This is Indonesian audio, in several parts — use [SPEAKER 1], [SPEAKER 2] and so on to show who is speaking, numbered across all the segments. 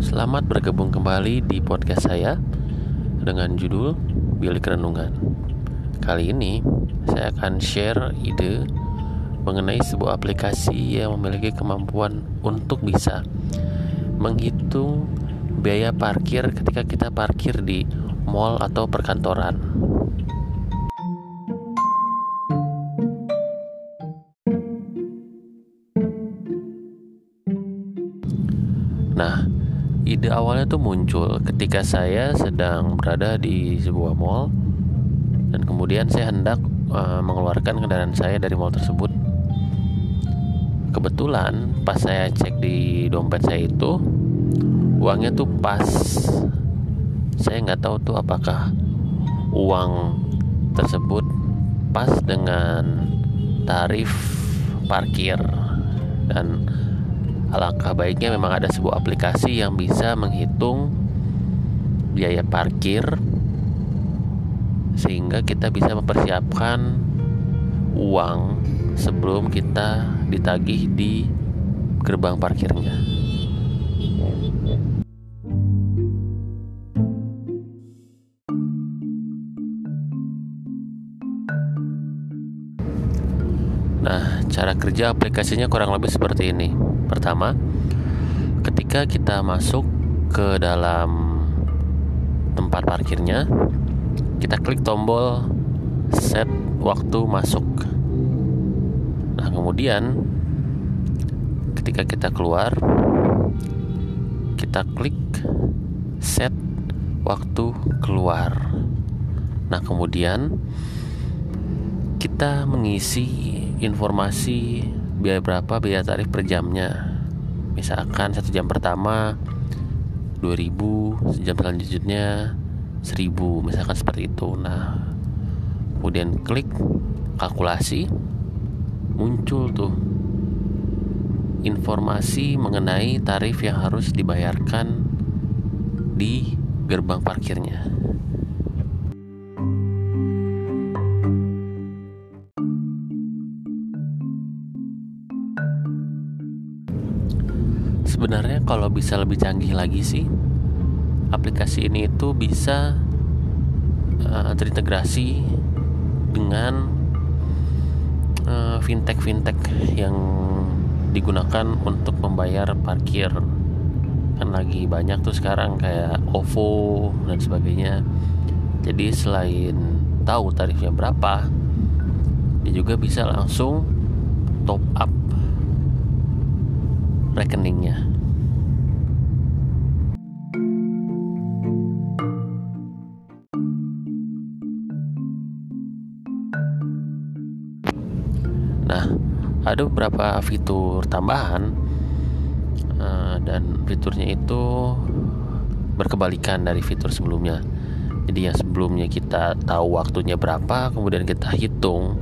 [SPEAKER 1] Selamat bergabung kembali di podcast saya dengan judul Bilik Renungan. Kali ini saya akan share ide mengenai sebuah aplikasi yang memiliki kemampuan untuk bisa menghitung biaya parkir ketika kita parkir di mall atau perkantoran. Nah, ide awalnya tuh muncul ketika saya sedang berada di sebuah mall dan kemudian saya hendak uh, mengeluarkan kendaraan saya dari mall tersebut. Kebetulan pas saya cek di dompet saya itu uangnya tuh pas. Saya nggak tahu tuh apakah uang tersebut pas dengan tarif parkir dan Alangkah baiknya memang ada sebuah aplikasi yang bisa menghitung biaya parkir sehingga kita bisa mempersiapkan uang sebelum kita ditagih di gerbang parkirnya. Nah, cara kerja aplikasinya kurang lebih seperti ini. Pertama, ketika kita masuk ke dalam tempat parkirnya, kita klik tombol set waktu masuk. Nah, kemudian ketika kita keluar, kita klik set waktu keluar. Nah, kemudian kita mengisi informasi biaya berapa biaya tarif per jamnya. Misalkan satu jam pertama 2000 jam selanjutnya 1000 misalkan seperti itu. Nah kemudian klik kalkulasi muncul tuh informasi mengenai tarif yang harus dibayarkan di gerbang parkirnya sebenarnya kalau bisa lebih canggih lagi sih aplikasi ini itu bisa uh, terintegrasi dengan uh, fintech fintech yang digunakan untuk membayar parkir. Kan lagi banyak tuh sekarang kayak OVO dan sebagainya. Jadi selain tahu tarifnya berapa dia juga bisa langsung top up rekeningnya Nah, ada beberapa fitur tambahan uh, dan fiturnya itu berkebalikan dari fitur sebelumnya. Jadi yang sebelumnya kita tahu waktunya berapa, kemudian kita hitung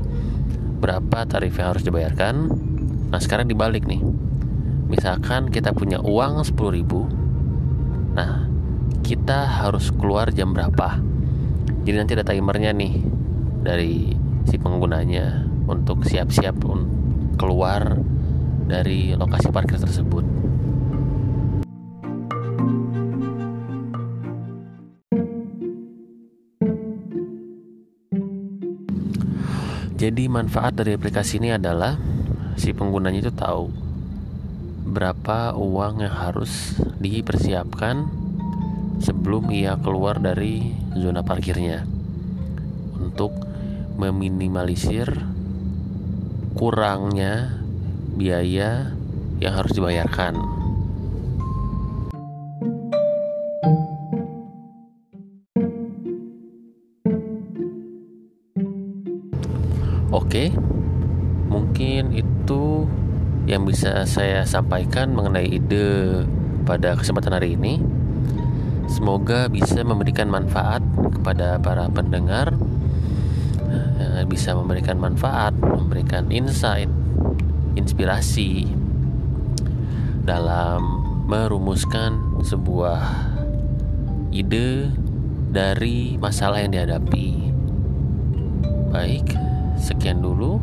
[SPEAKER 1] berapa tarif yang harus dibayarkan. Nah, sekarang dibalik nih. Misalkan kita punya uang 10.000. Nah, kita harus keluar jam berapa? Jadi nanti ada timernya nih dari si penggunanya untuk siap-siap keluar dari lokasi parkir tersebut. Jadi manfaat dari aplikasi ini adalah si penggunanya itu tahu berapa uang yang harus dipersiapkan sebelum ia keluar dari zona parkirnya untuk meminimalisir kurangnya biaya yang harus dibayarkan. Oke, mungkin itu yang bisa saya sampaikan mengenai ide pada kesempatan hari ini. Semoga bisa memberikan manfaat kepada para pendengar bisa memberikan manfaat, memberikan insight, inspirasi dalam merumuskan sebuah ide dari masalah yang dihadapi. Baik, sekian dulu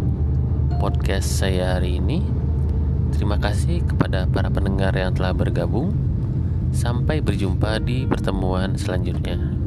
[SPEAKER 1] podcast saya hari ini. Terima kasih kepada para pendengar yang telah bergabung. Sampai berjumpa di pertemuan selanjutnya.